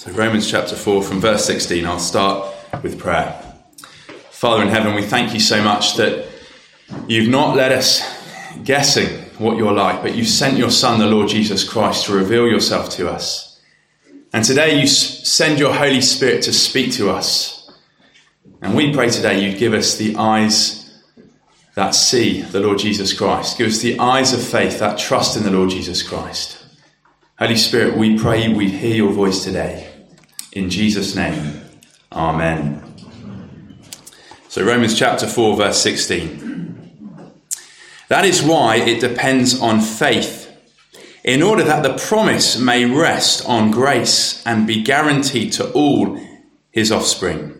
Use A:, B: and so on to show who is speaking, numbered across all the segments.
A: So, Romans chapter 4, from verse 16, I'll start with prayer. Father in heaven, we thank you so much that you've not let us guessing what you're like, but you've sent your Son, the Lord Jesus Christ, to reveal yourself to us. And today you send your Holy Spirit to speak to us. And we pray today you'd give us the eyes that see the Lord Jesus Christ. Give us the eyes of faith that trust in the Lord Jesus Christ. Holy Spirit, we pray we'd hear your voice today. In Jesus' name, Amen. So, Romans chapter 4, verse 16. That is why it depends on faith, in order that the promise may rest on grace and be guaranteed to all his offspring,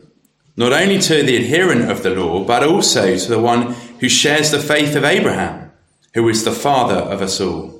A: not only to the adherent of the law, but also to the one who shares the faith of Abraham, who is the father of us all.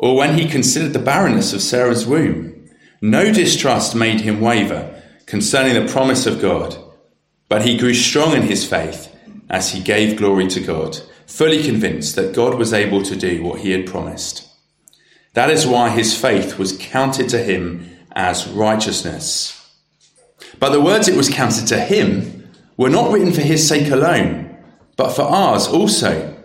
A: or when he considered the barrenness of Sarah's womb. No distrust made him waver concerning the promise of God, but he grew strong in his faith as he gave glory to God, fully convinced that God was able to do what he had promised. That is why his faith was counted to him as righteousness. But the words it was counted to him were not written for his sake alone, but for ours also.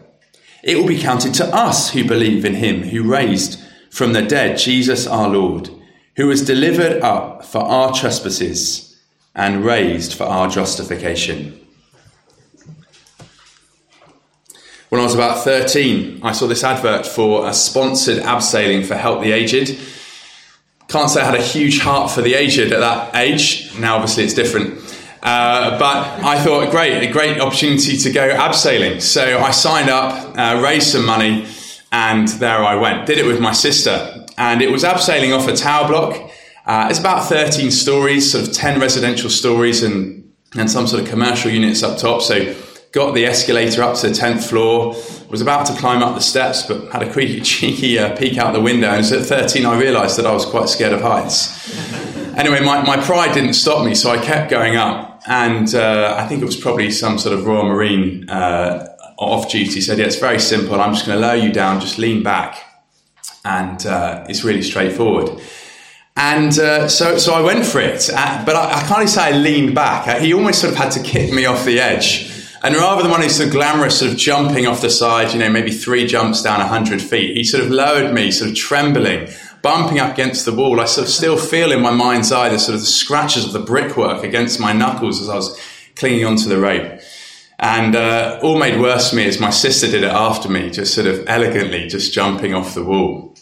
A: It will be counted to us who believe in him who raised from the dead Jesus our Lord, who was delivered up for our trespasses and raised for our justification. When I was about 13, I saw this advert for a sponsored abseiling for Help the Aged. Can't say I had a huge heart for the aged at that age. Now, obviously, it's different. Uh, but I thought, great, a great opportunity to go abseiling. So I signed up, uh, raised some money, and there I went. Did it with my sister. And it was abseiling off a tower block. Uh, it's about 13 stories, sort of 10 residential stories, and, and some sort of commercial units up top. So got the escalator up to the 10th floor, was about to climb up the steps, but had a creaky, cheeky uh, peek out the window. And so at 13, I realised that I was quite scared of heights. anyway, my, my pride didn't stop me, so I kept going up and uh, I think it was probably some sort of Royal Marine uh, off duty said, "Yeah, it's very simple. I'm just going to lower you down. Just lean back, and uh, it's really straightforward." And uh, so, so I went for it, uh, but I, I, can't even say I leaned back. Uh, he almost sort of had to kick me off the edge. And rather than one who's sort of glamorous, sort of jumping off the side, you know, maybe three jumps down 100 feet, he sort of lowered me, sort of trembling, bumping up against the wall, I sort of still feel in my mind's eye the sort of the scratches of the brickwork against my knuckles as I was clinging onto the rope. And uh, all made worse for me is my sister did it after me, just sort of elegantly, just jumping off the wall.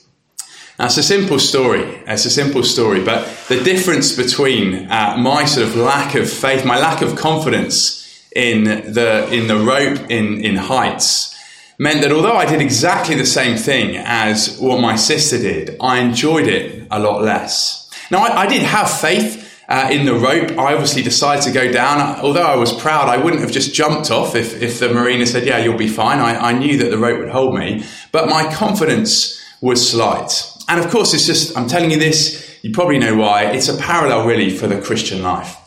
A: Now, it's a simple story. It's a simple story, but the difference between uh, my sort of lack of faith, my lack of confidence in the in the rope in in heights, meant that although I did exactly the same thing as what my sister did, I enjoyed it a lot less. Now, I, I did have faith uh, in the rope. I obviously decided to go down. Although I was proud, I wouldn't have just jumped off if, if the marina said, Yeah, you'll be fine. I, I knew that the rope would hold me. But my confidence was slight. And of course, it's just, I'm telling you this, you probably know why. It's a parallel, really, for the Christian life.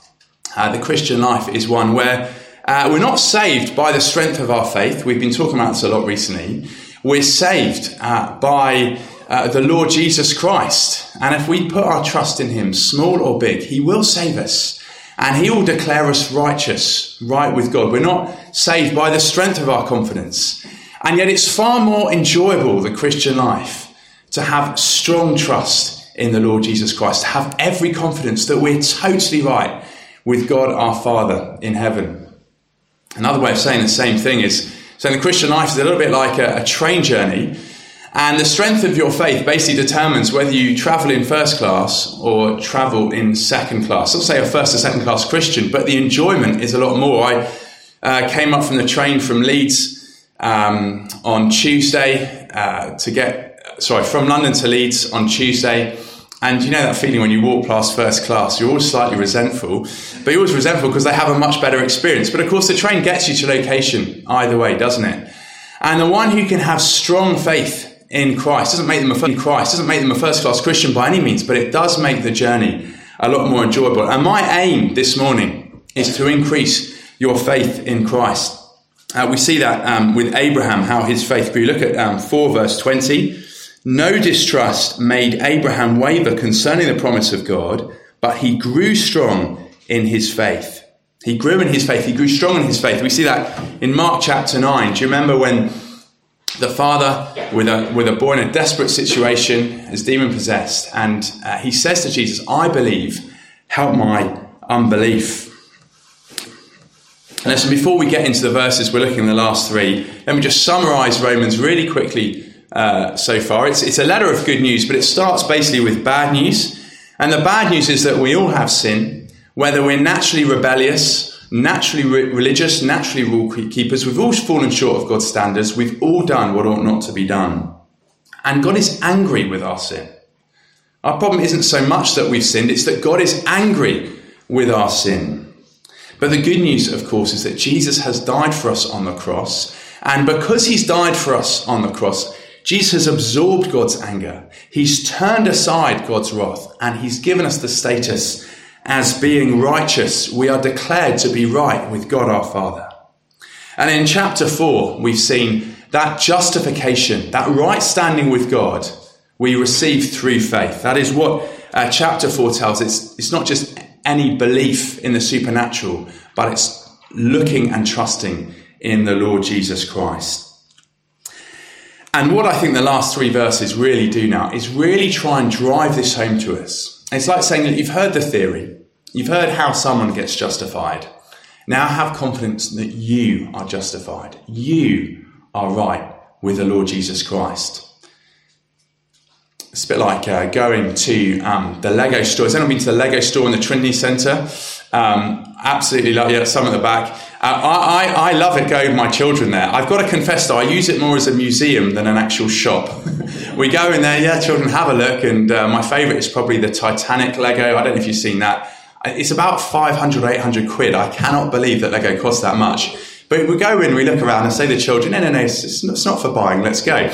A: Uh, the Christian life is one where uh, we're not saved by the strength of our faith. We've been talking about this a lot recently. We're saved uh, by uh, the Lord Jesus Christ. And if we put our trust in Him, small or big, He will save us. And He will declare us righteous, right with God. We're not saved by the strength of our confidence. And yet it's far more enjoyable, the Christian life, to have strong trust in the Lord Jesus Christ, to have every confidence that we're totally right with God our Father in heaven. Another way of saying the same thing is saying the Christian life is a little bit like a, a train journey. And the strength of your faith basically determines whether you travel in first class or travel in second class. I'll say a first or second class Christian, but the enjoyment is a lot more. I uh, came up from the train from Leeds um, on Tuesday uh, to get, sorry, from London to Leeds on Tuesday. And you know that feeling when you walk past first class, you're always slightly resentful, but you're always resentful because they have a much better experience. But of course, the train gets you to location either way, doesn't it? And the one who can have strong faith in Christ doesn't make them a first, Christ doesn't make them a first class Christian by any means, but it does make the journey a lot more enjoyable. And my aim this morning is to increase your faith in Christ. Uh, we see that um, with Abraham, how his faith grew. Look at um, 4 verse 20. No distrust made Abraham waver concerning the promise of God, but he grew strong in his faith. He grew in his faith. He grew strong in his faith. We see that in Mark chapter 9. Do you remember when the father, with a, with a boy in a desperate situation, is demon possessed, and uh, he says to Jesus, I believe, help my unbelief. And listen, before we get into the verses, we're looking at the last three. Let me just summarize Romans really quickly uh, so far. It's, it's a letter of good news, but it starts basically with bad news. And the bad news is that we all have sin, whether we're naturally rebellious naturally re- religious, naturally rule keepers. We've all fallen short of God's standards. We've all done what ought not to be done. And God is angry with our sin. Our problem isn't so much that we've sinned, it's that God is angry with our sin. But the good news, of course, is that Jesus has died for us on the cross. And because he's died for us on the cross, Jesus has absorbed God's anger. He's turned aside God's wrath and he's given us the status as being righteous, we are declared to be right with God our Father. And in chapter 4, we've seen that justification, that right standing with God, we receive through faith. That is what uh, chapter 4 tells. It's, it's not just any belief in the supernatural, but it's looking and trusting in the Lord Jesus Christ. And what I think the last three verses really do now is really try and drive this home to us. It's like saying that you've heard the theory, you've heard how someone gets justified. Now have confidence that you are justified. You are right with the Lord Jesus Christ. It's a bit like uh, going to um, the Lego store. Has anyone been to the Lego store in the Trinity Centre? Um, absolutely love yeah, some at the back. Uh, I, I, I, love it going with my children there. I've got to confess though, I use it more as a museum than an actual shop. we go in there, yeah, children have a look, and uh, my favourite is probably the Titanic Lego. I don't know if you've seen that. It's about 500 or 800 quid. I cannot believe that Lego costs that much. But we go in, we look around and say to the children, no, no, no, it's, it's not for buying, let's go.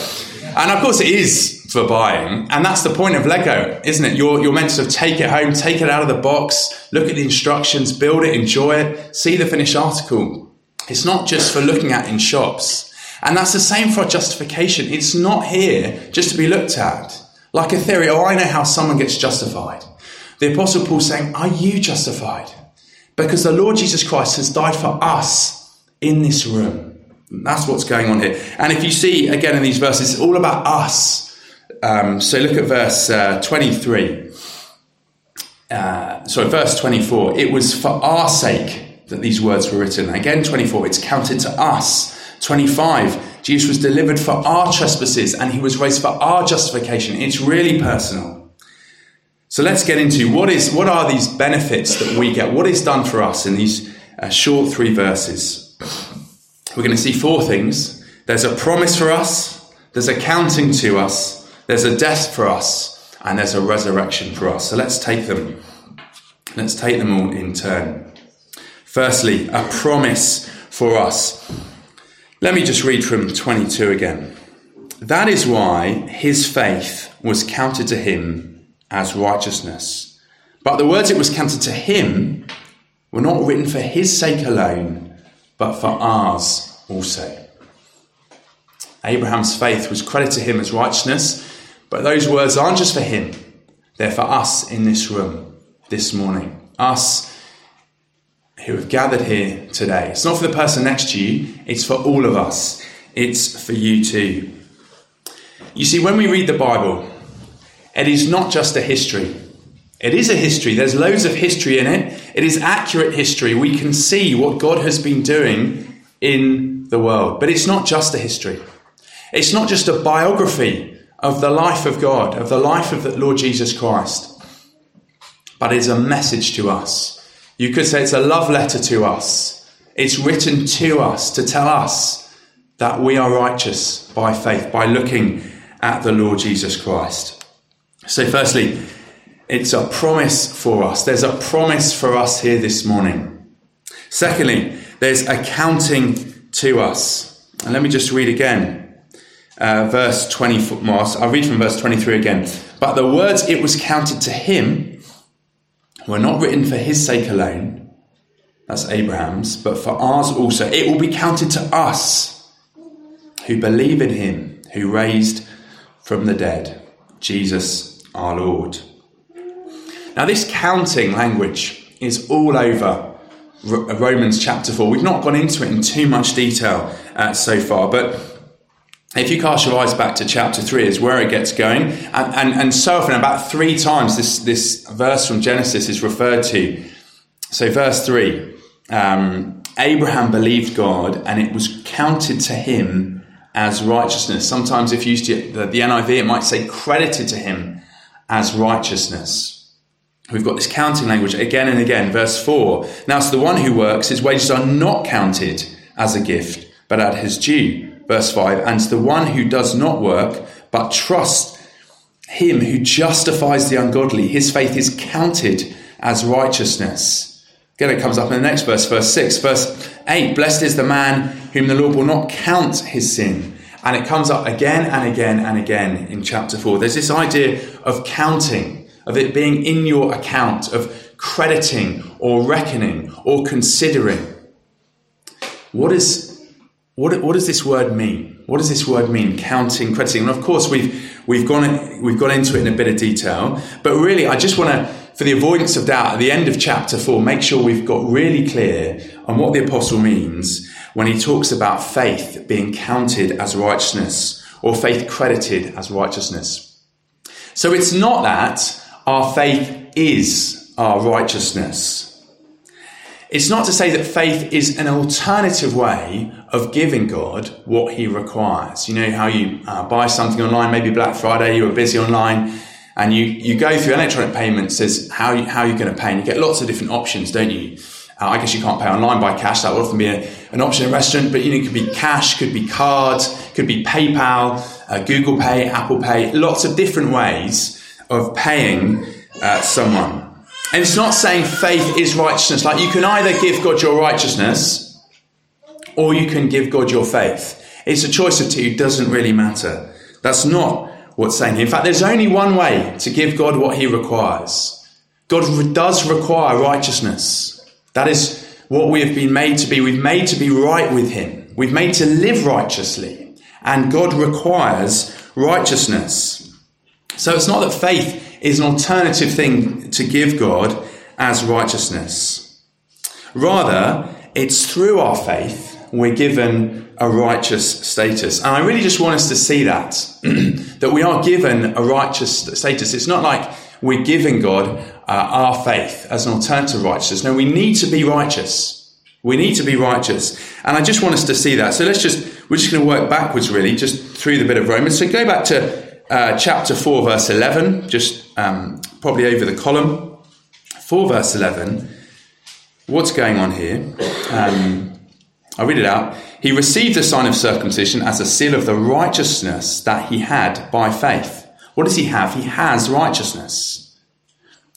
A: And of course it is for buying. And that's the point of Lego, isn't it? You're, you're meant to take it home, take it out of the box, look at the instructions, build it, enjoy it, see the finished article. It's not just for looking at in shops. And that's the same for justification. It's not here just to be looked at. Like a theory, oh, I know how someone gets justified. The Apostle Paul saying, Are you justified? Because the Lord Jesus Christ has died for us in this room. That's what's going on here. And if you see again in these verses, it's all about us. Um, so look at verse uh, 23. Uh, sorry, verse 24. It was for our sake that these words were written. Again, 24. It's counted to us. 25. Jesus was delivered for our trespasses and he was raised for our justification. It's really personal. So let's get into what is what are these benefits that we get? What is done for us in these uh, short three verses? We're going to see four things. There's a promise for us. There's accounting to us. There's a death for us and there's a resurrection for us. So let's take them. Let's take them all in turn. Firstly, a promise for us. Let me just read from 22 again. That is why his faith was counted to him as righteousness. But the words it was counted to him were not written for his sake alone, but for ours also. Abraham's faith was credited to him as righteousness, but those words aren't just for him, they're for us in this room this morning. Us who have gathered here today. It's not for the person next to you, it's for all of us. It's for you too. You see, when we read the Bible, it is not just a history. It is a history. There's loads of history in it. It is accurate history. We can see what God has been doing in the world. But it's not just a history. It's not just a biography of the life of God, of the life of the Lord Jesus Christ, but it's a message to us. You could say it's a love letter to us. It's written to us to tell us that we are righteous by faith, by looking at the Lord Jesus Christ. So, firstly, It's a promise for us. There's a promise for us here this morning. Secondly, there's accounting to us. And let me just read again. Uh, verse 24, I'll read from verse 23 again. But the words it was counted to him were not written for his sake alone, that's Abraham's, but for ours also. It will be counted to us who believe in him who raised from the dead, Jesus our Lord. Now, this counting language is all over Romans chapter 4. We've not gone into it in too much detail uh, so far, but if you cast your eyes back to chapter 3 is where it gets going and, and, and so often about three times this, this verse from genesis is referred to. So verse 3 um, abraham believed god and it was counted to him as righteousness. Sometimes if you use the, the niv it might say credited to him as righteousness we've got this counting language again and again verse 4 now to the one who works his wages are not counted as a gift but at his due Verse 5 And to the one who does not work, but trusts him who justifies the ungodly, his faith is counted as righteousness. Again, it comes up in the next verse, verse 6. Verse 8 Blessed is the man whom the Lord will not count his sin. And it comes up again and again and again in chapter 4. There's this idea of counting, of it being in your account, of crediting or reckoning or considering. What is what, what does this word mean? What does this word mean? Counting, crediting. And of course, we've, we've, gone, we've gone into it in a bit of detail. But really, I just want to, for the avoidance of doubt, at the end of chapter four, make sure we've got really clear on what the apostle means when he talks about faith being counted as righteousness or faith credited as righteousness. So it's not that our faith is our righteousness. It's not to say that faith is an alternative way of giving God what He requires. You know how you uh, buy something online, maybe Black Friday, you were busy online, and you, you go through electronic payments as how you, how you're going to pay, and you get lots of different options, don't you? Uh, I guess you can't pay online by cash. That would often be a, an option in a restaurant, but you know, it could be cash, could be card, could be PayPal, uh, Google Pay, Apple Pay, lots of different ways of paying uh, someone. And it's not saying faith is righteousness. Like you can either give God your righteousness or you can give God your faith. It's a choice of two. Doesn't really matter. That's not what's saying here. In fact, there's only one way to give God what he requires. God does require righteousness. That is what we have been made to be. We've made to be right with him. We've made to live righteously. And God requires righteousness. So it's not that faith is an alternative thing to give God as righteousness. Rather, it's through our faith we're given a righteous status. And I really just want us to see that, that we are given a righteous status. It's not like we're giving God uh, our faith as an alternative righteousness. No, we need to be righteous. We need to be righteous. And I just want us to see that. So let's just, we're just going to work backwards really, just through the bit of Romans. So go back to uh, chapter 4, verse 11, just um, probably over the column. 4, verse 11. What's going on here? Um, I'll read it out. He received the sign of circumcision as a seal of the righteousness that he had by faith. What does he have? He has righteousness.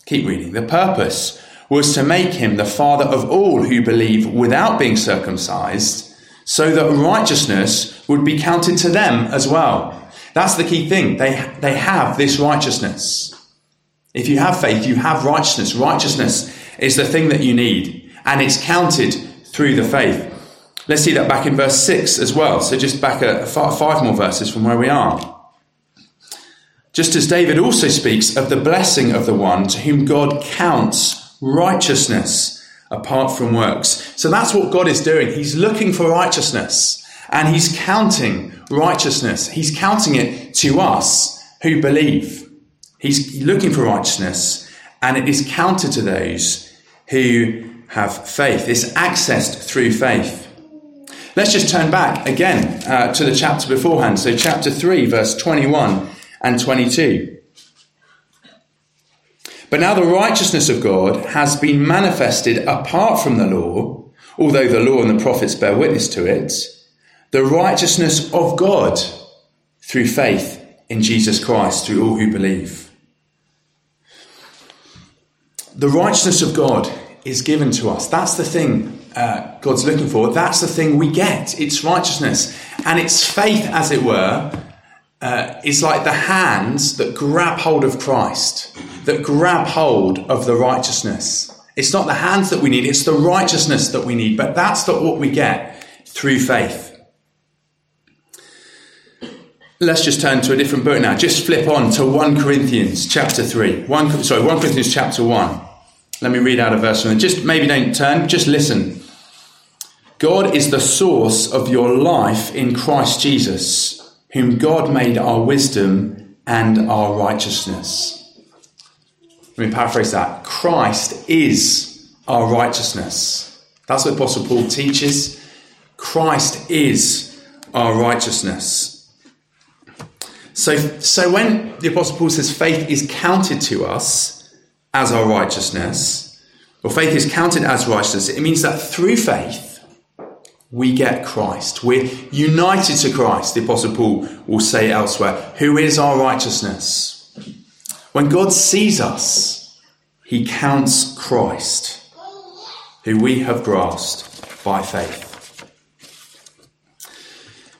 A: Keep reading. The purpose was to make him the father of all who believe without being circumcised, so that righteousness would be counted to them as well. That's the key thing. They, they have this righteousness. If you have faith, you have righteousness. Righteousness is the thing that you need, and it's counted through the faith. Let's see that back in verse 6 as well. So just back a, five more verses from where we are. Just as David also speaks of the blessing of the one to whom God counts righteousness apart from works. So that's what God is doing. He's looking for righteousness and he's counting righteousness. He's counting it to us who believe. He's looking for righteousness, and it is counted to those who have faith. It's accessed through faith. Let's just turn back again uh, to the chapter beforehand. So, chapter 3, verse 21 and 22. But now the righteousness of God has been manifested apart from the law, although the law and the prophets bear witness to it the righteousness of God through faith in Jesus Christ, through all who believe. the righteousness of God is given to us. That's the thing uh, God's looking for. That's the thing we get. It's righteousness. And it's faith, as it were, uh, is like the hands that grab hold of Christ, that grab hold of the righteousness. It's not the hands that we need, it's the righteousness that we need. But that's not what we get through faith. Let's just turn to a different book now. Just flip on to 1 Corinthians chapter 3. 1, sorry, 1 Corinthians chapter 1. Let me read out a verse from it. Just maybe don't turn, just listen. God is the source of your life in Christ Jesus, whom God made our wisdom and our righteousness. Let me paraphrase that. Christ is our righteousness. That's what Apostle Paul teaches. Christ is our righteousness. So, so when the Apostle Paul says faith is counted to us as our righteousness, or faith is counted as righteousness, it means that through faith we get Christ. We're united to Christ, the Apostle Paul will say elsewhere, who is our righteousness. When God sees us, he counts Christ, who we have grasped by faith.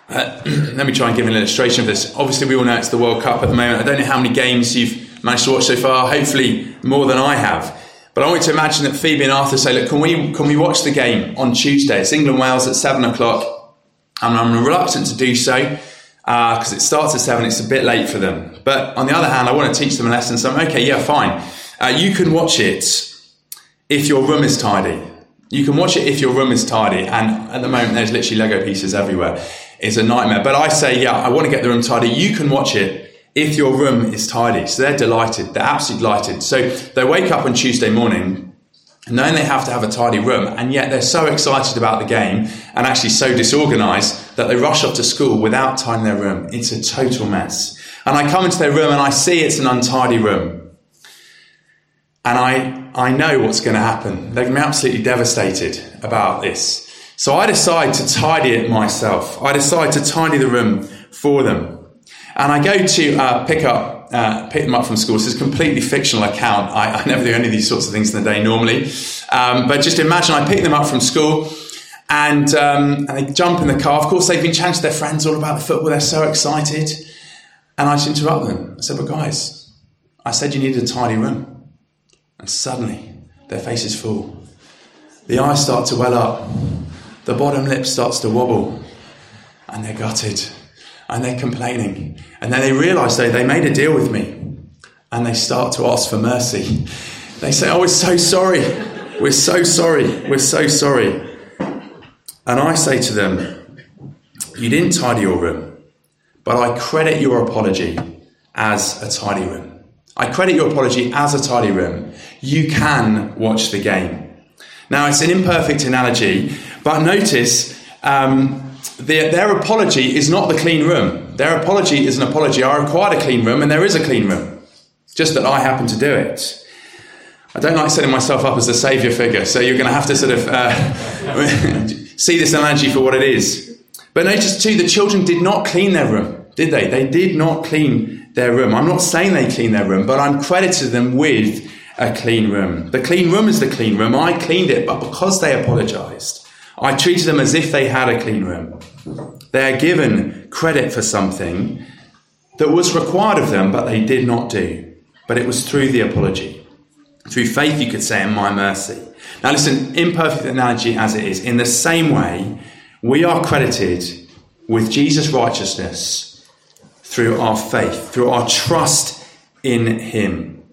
A: Uh, let me try and give an illustration of this. Obviously, we all know it's the World Cup at the moment. I don't know how many games you've managed to watch so far, hopefully more than I have. But I want you to imagine that Phoebe and Arthur say, look, can we, can we watch the game on Tuesday? It's England Wales at seven o'clock. And I'm reluctant to do so because uh, it starts at seven. It's a bit late for them. But on the other hand, I want to teach them a lesson. So I'm okay, yeah, fine. Uh, you can watch it if your room is tidy. You can watch it if your room is tidy. And at the moment, there's literally Lego pieces everywhere. It's a nightmare. But I say, yeah, I want to get the room tidy. You can watch it if your room is tidy. So they're delighted. They're absolutely delighted. So they wake up on Tuesday morning and knowing they have to have a tidy room, and yet they're so excited about the game and actually so disorganized that they rush off to school without tidying their room. It's a total mess. And I come into their room and I see it's an untidy room. And I, I know what's going to happen. They're going to be absolutely devastated about this. So I decide to tidy it myself. I decide to tidy the room for them. And I go to uh, pick up uh, pick them up from school. This is a completely fictional account. I, I, never do any of these sorts of things in the day normally. Um, but just imagine I pick them up from school and, um, and they jump in the car. Of course, they've been chatting to their friends all about the football. They're so excited. And I just interrupt them. I said, but guys, I said you needed a tidy room. And suddenly their faces fall. The eyes start to well up. The bottom lip starts to wobble. And they're gutted and they're complaining. And then they realize they, they made a deal with me and they start to ask for mercy. They say, Oh, we're so sorry. We're so sorry. We're so sorry. And I say to them, You didn't tidy your room, but I credit your apology as a tidy room. I credit your apology as a tidy room. You can watch the game. Now, it's an imperfect analogy, but notice um, their, their apology is not the clean room. Their apology is an apology. I required a clean room, and there is a clean room. Just that I happen to do it. I don't like setting myself up as the saviour figure, so you're going to have to sort of uh, see this analogy for what it is. But notice too, the children did not clean their room, did they? They did not clean their room. I'm not saying they cleaned their room, but I'm crediting them with a clean room. The clean room is the clean room. I cleaned it, but because they apologised, I treated them as if they had a clean room. They are given credit for something that was required of them, but they did not do. But it was through the apology. Through faith, you could say, in my mercy. Now, listen, imperfect analogy as it is, in the same way, we are credited with Jesus' righteousness through our faith, through our trust in Him.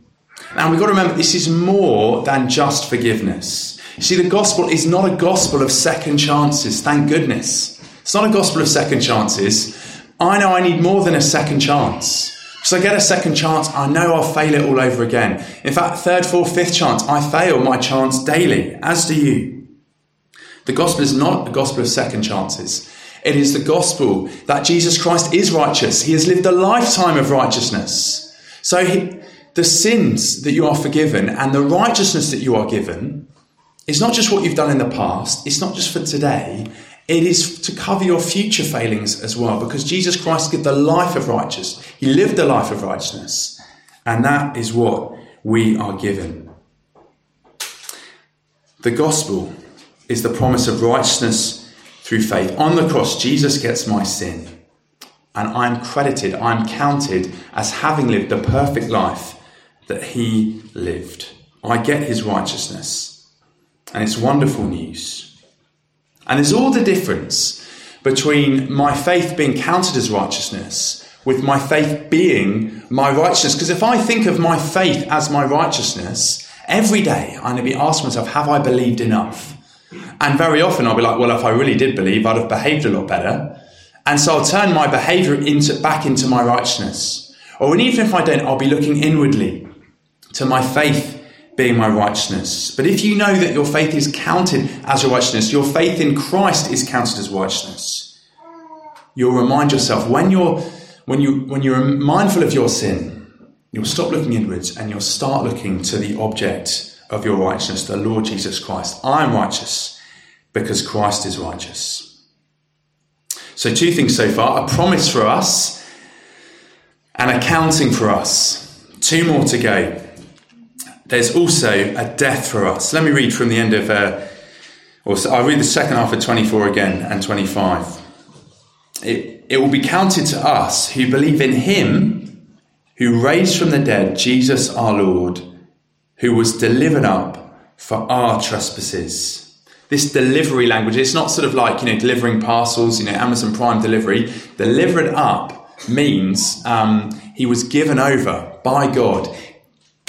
A: Now, we've got to remember this is more than just forgiveness. See, the gospel is not a gospel of second chances, thank goodness. It's not a gospel of second chances. I know I need more than a second chance. Because I get a second chance, I know I'll fail it all over again. In fact, third, fourth, fifth chance, I fail my chance daily, as do you. The gospel is not a gospel of second chances. It is the gospel that Jesus Christ is righteous. He has lived a lifetime of righteousness. So he, the sins that you are forgiven and the righteousness that you are given it's not just what you've done in the past, it's not just for today, it is to cover your future failings as well, because Jesus Christ lived the life of righteousness. He lived the life of righteousness, and that is what we are given. The gospel is the promise of righteousness through faith. On the cross, Jesus gets my sin, and I'm credited, I'm counted as having lived the perfect life that he lived. I get his righteousness, and it's wonderful news. And there's all the difference between my faith being counted as righteousness with my faith being my righteousness. Because if I think of my faith as my righteousness, every day I'm going to be asking myself, have I believed enough? And very often I'll be like, well, if I really did believe, I'd have behaved a lot better. And so I'll turn my behavior into, back into my righteousness. Or even if I don't, I'll be looking inwardly to my faith being my righteousness. But if you know that your faith is counted as your righteousness, your faith in Christ is counted as righteousness, you'll remind yourself when you're when you when you're mindful of your sin, you'll stop looking inwards and you'll start looking to the object of your righteousness, the Lord Jesus Christ. I am righteous because Christ is righteous. So two things so far: a promise for us and accounting for us. Two more to go. There's also a death for us. Let me read from the end of, uh, or I'll read the second half of 24 again and 25. It, it will be counted to us who believe in him who raised from the dead Jesus our Lord, who was delivered up for our trespasses. This delivery language, it's not sort of like, you know, delivering parcels, you know, Amazon Prime delivery. Delivered up means um, he was given over by God.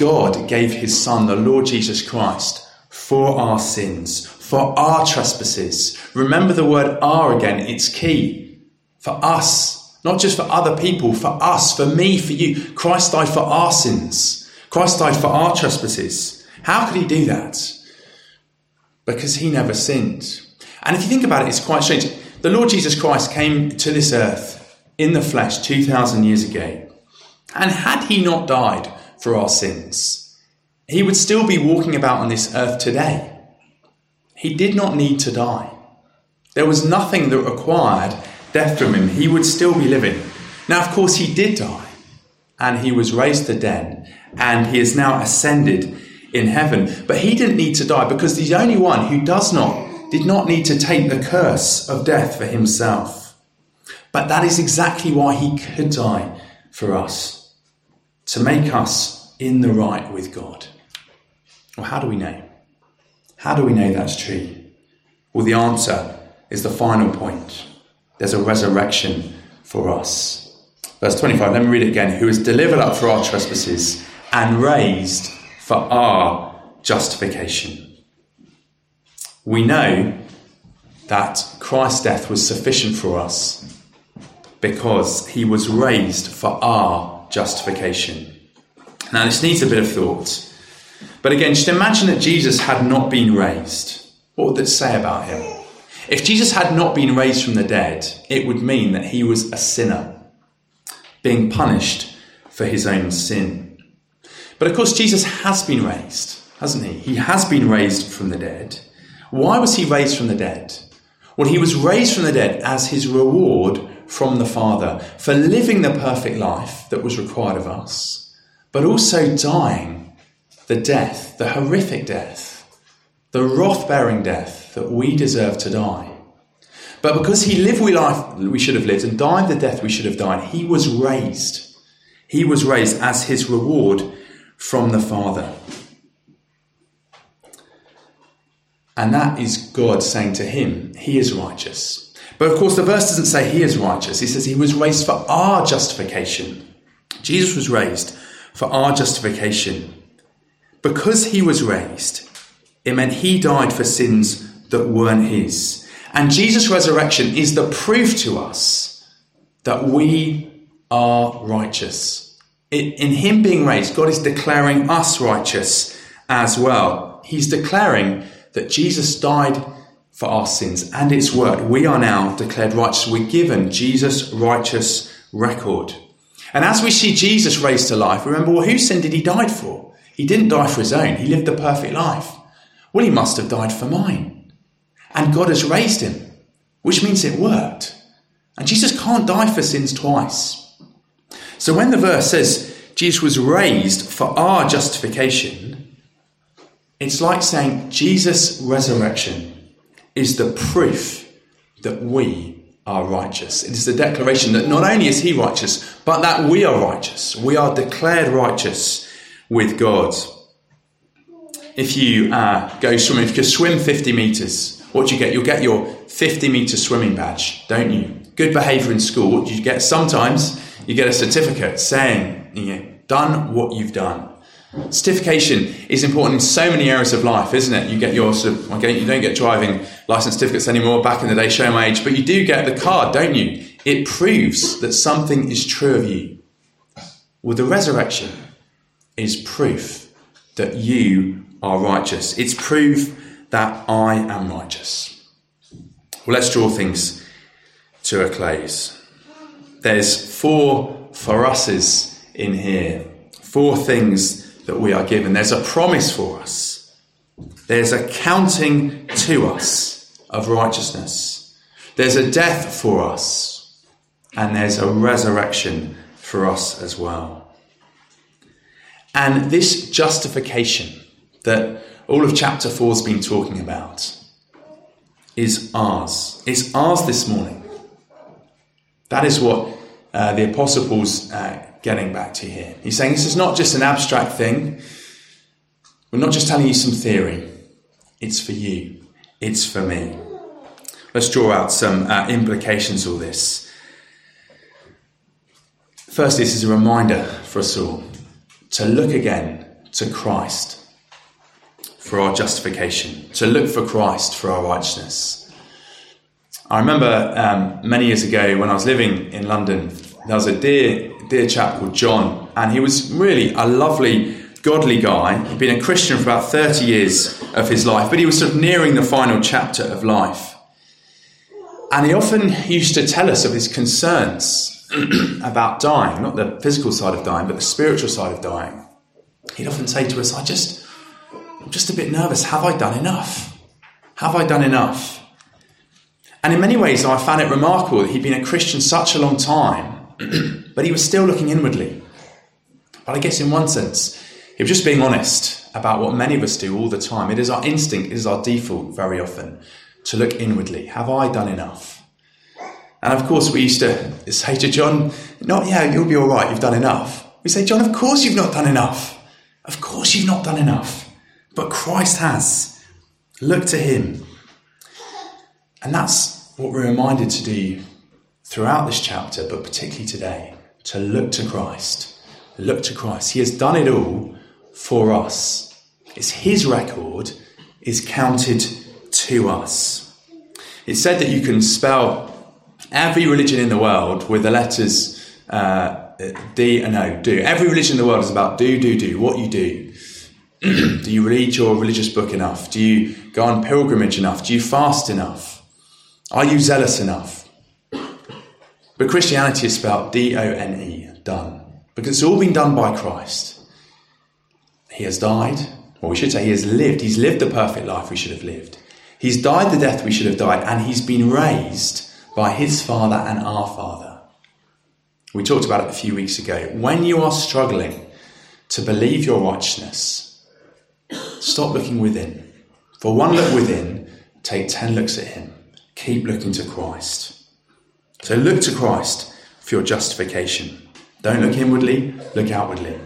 A: God gave his son, the Lord Jesus Christ, for our sins, for our trespasses. Remember the word "our" again, it's key for us, not just for other people, for us, for me, for you. Christ died for our sins. Christ died for our trespasses. How could he do that? Because he never sinned. And if you think about it, it's quite strange. The Lord Jesus Christ came to this earth in the flesh 2,000 years ago. And had he not died for our sins, he would still be walking about on this earth today. He did not need to die. There was nothing that required death from him, he would still be living. Now, of course, he did die and he was raised to dead and he is now ascended in heaven. But he didn't need to die because he's the only one who does not, did not need to take the curse of death for himself. But that is exactly why he could die for us, to make us in the right with God. Well, how do we know? How do we know that's true? Well, the answer is the final point. There's a resurrection for us. Verse 25, let me read it again. Who is delivered up for our trespasses and raised for our justification. We know that Christ's death was sufficient for us because he was raised for our justification. Now, this needs a bit of thought. But again, just imagine that Jesus had not been raised. What would that say about him? If Jesus had not been raised from the dead, it would mean that he was a sinner, being punished for his own sin. But of course, Jesus has been raised, hasn't he? He has been raised from the dead. Why was he raised from the dead? Well, he was raised from the dead as his reward from the Father for living the perfect life that was required of us, but also dying the death, the horrific death, the wrath bearing death that we deserve to die. But because he lived the life we should have lived and died the death we should have died, he was raised. He was raised as his reward from the Father. And that is God saying to him, He is righteous. But of course, the verse doesn't say He is righteous. He says He was raised for our justification. Jesus was raised for our justification. Because He was raised, it meant He died for sins that weren't his. And Jesus' resurrection is the proof to us that we are righteous. In him being raised, God is declaring us righteous as well. He's declaring that Jesus died for our sins and its work. We are now declared righteous. We're given Jesus' righteous record. And as we see Jesus raised to life, remember, well, whose sin did he die for? He didn't die for his own. He lived the perfect life. Well, he must have died for mine and God has raised him, which means it worked. And Jesus can't die for sins twice. So when the verse says Jesus was raised for our justification, It's like saying Jesus' resurrection is the proof that we are righteous. It is the declaration that not only is he righteous, but that we are righteous. We are declared righteous with God. If you uh, go swimming, if you can swim 50 metres, what do you get? You'll get your 50 metre swimming badge, don't you? Good behaviour in school. What do you get? Sometimes you get a certificate saying, you done what you've done. Certification is important in so many areas of life, isn't it? You get your sort of, okay, you don't get driving license certificates anymore. Back in the day, show my age, but you do get the card, don't you? It proves that something is true of you. Well, the resurrection is proof that you are righteous. It's proof that I am righteous. Well, let's draw things to a close. There's four for uses in here, four things that we are given. There's a promise for us. There's a counting to us of righteousness. There's a death for us. And there's a resurrection for us as well. And this justification that all of chapter 4 has been talking about is ours. It's ours this morning. That is what uh, the Apostle Paul's uh, getting back to here. He's saying this is not just an abstract thing. We're not just telling you some theory. It's for you. It's for me. Let's draw out some uh, implications of this. First, this is a reminder for us all to look again to Christ for our justification, to look for Christ for our righteousness. I remember um, many years ago when I was living in London, there was a dear dear chap called John, and he was really a lovely, godly guy. He'd been a Christian for about 30 years of his life, but he was sort of nearing the final chapter of life. And he often used to tell us of his concerns about dying, not the physical side of dying, but the spiritual side of dying. He'd often say to us, I just, I'm just a bit nervous. Have I done enough? Have I done enough? And in many ways, I found it remarkable that he'd been a Christian such a long time but he was still looking inwardly. But I guess in one sense, he was just being honest about what many of us do all the time. It is our instinct, it is our default very often to look inwardly. Have I done enough? And of course, we used to say to John, Not, yeah, you'll be all right, you've done enough. We say, John, of course you've not done enough. Of course you've not done enough. But Christ has. Look to him. And that's what we're reminded to do throughout this chapter, but particularly today, to look to Christ. Look to Christ. He has done it all for us. It's His record is counted to us. It's said that you can spell every religion in the world with the letters uh, D and O, do. Every religion in the world is about do, do, do, what you do. do you read your religious book enough? Do you go on pilgrimage enough? Do you fast enough? Are you zealous enough? But Christianity is spelled D O N E, done. Because it's all been done by Christ. He has died, or we should say, He has lived. He's lived the perfect life we should have lived. He's died the death we should have died, and He's been raised by His Father and our Father. We talked about it a few weeks ago. When you are struggling to believe your righteousness, stop looking within. For one look within, take ten looks at Him. Keep looking to Christ. So look to Christ for your justification. Don't look inwardly, look outwardly.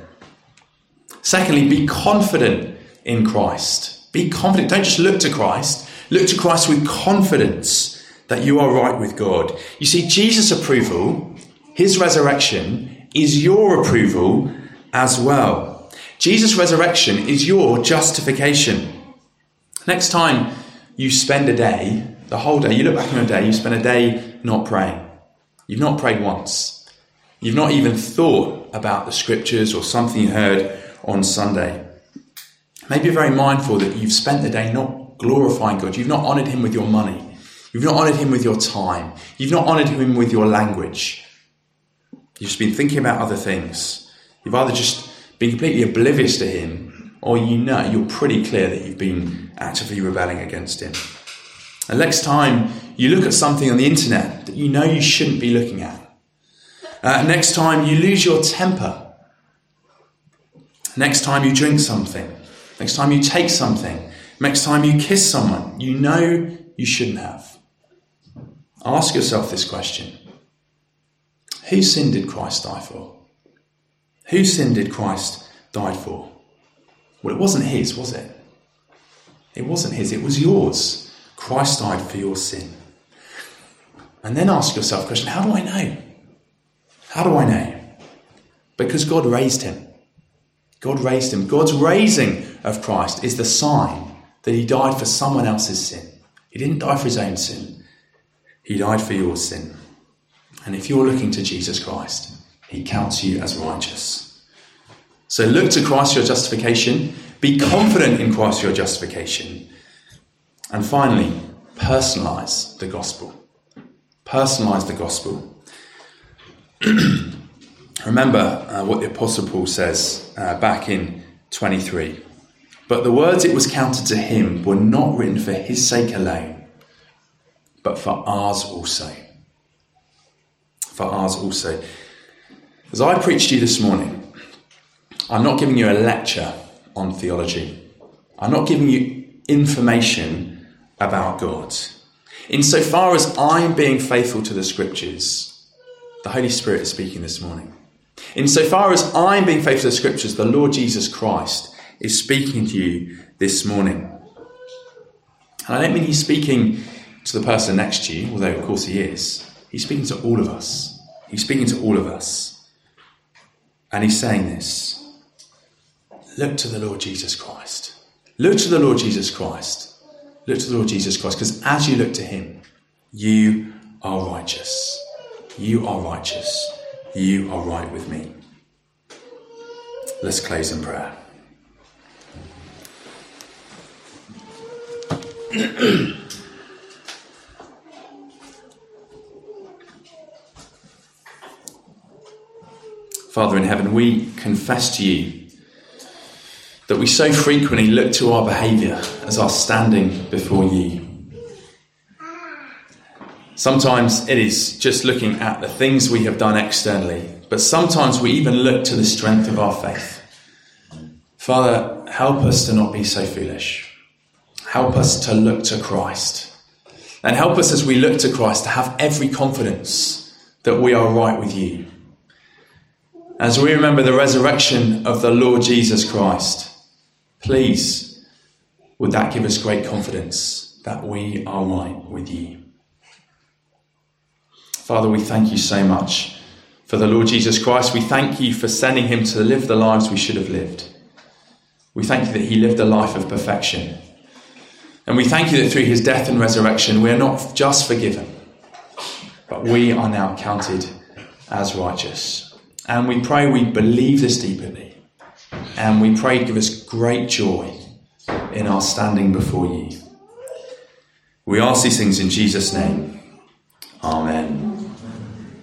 A: Secondly, be confident in Christ. Be confident. Don't just look to Christ. Look to Christ with confidence that you are right with God. You see, Jesus' approval, his resurrection, is your approval as well. Jesus' resurrection is your justification. Next time you spend a day, the whole day, you look back on a day, you spend a day not praying. You've not prayed once. You've not even thought about the scriptures or something you heard on Sunday. Maybe you're very mindful that you've spent the day not glorifying God. You've not honored Him with your money. You've not honored Him with your time. You've not honored Him with your language. You've just been thinking about other things. You've either just been completely oblivious to Him, or you know, you're pretty clear that you've been actively rebelling against Him. And next time you look at something on the internet that you know you shouldn't be looking at, uh, next time you lose your temper, next time you drink something, next time you take something, next time you kiss someone you know you shouldn't have. Ask yourself this question Whose sin did Christ die for? Whose sin did Christ die for? Well, it wasn't his, was it? It wasn't his, it was yours. Christ died for your sin. And then ask yourself the question how do I know? How do I know? Because God raised him. God raised him. God's raising of Christ is the sign that he died for someone else's sin. He didn't die for his own sin, he died for your sin. And if you're looking to Jesus Christ, he counts you as righteous. So look to Christ for your justification. Be confident in Christ for your justification. And finally, personalize the gospel. Personalize the gospel. Remember uh, what the Apostle Paul says uh, back in 23. But the words it was counted to him were not written for his sake alone, but for ours also. For ours also. As I preached to you this morning, I'm not giving you a lecture on theology. I'm not giving you information about God. Insofar as I'm being faithful to the scriptures, the Holy Spirit is speaking this morning. Insofar as I'm being faithful to the scriptures, the Lord Jesus Christ is speaking to you this morning. And I don't mean he's speaking to the person next to you, although of course he is. He's speaking to all of us. He's speaking to all of us. And he's saying this look to the Lord Jesus Christ. Look to the Lord Jesus Christ. Look to the Lord Jesus Christ, because as you look to him, you are righteous. You are righteous. You are right with me. Let's close in prayer. Father in heaven, we confess to you that we so frequently look to our behaviour as our standing before you. Sometimes it is just looking at the things we have done externally, but sometimes we even look to the strength of our faith. Father, help us to not be so foolish. Help us to look to Christ. And help us as we look to Christ to have every confidence that we are right with you as we remember the resurrection of the Lord Jesus Christ, please, would that give us great confidence that we are right with you? Father, we thank you so much for the Lord Jesus Christ. We thank you for sending him to live the lives we should have lived. We thank you that he lived a life of perfection. And we thank you that through his death and resurrection, we are not just forgiven, but we are now counted as righteous. And we pray we believe this deeply. And we pray give us great joy in our standing before you. We ask these things in Jesus' name. Amen.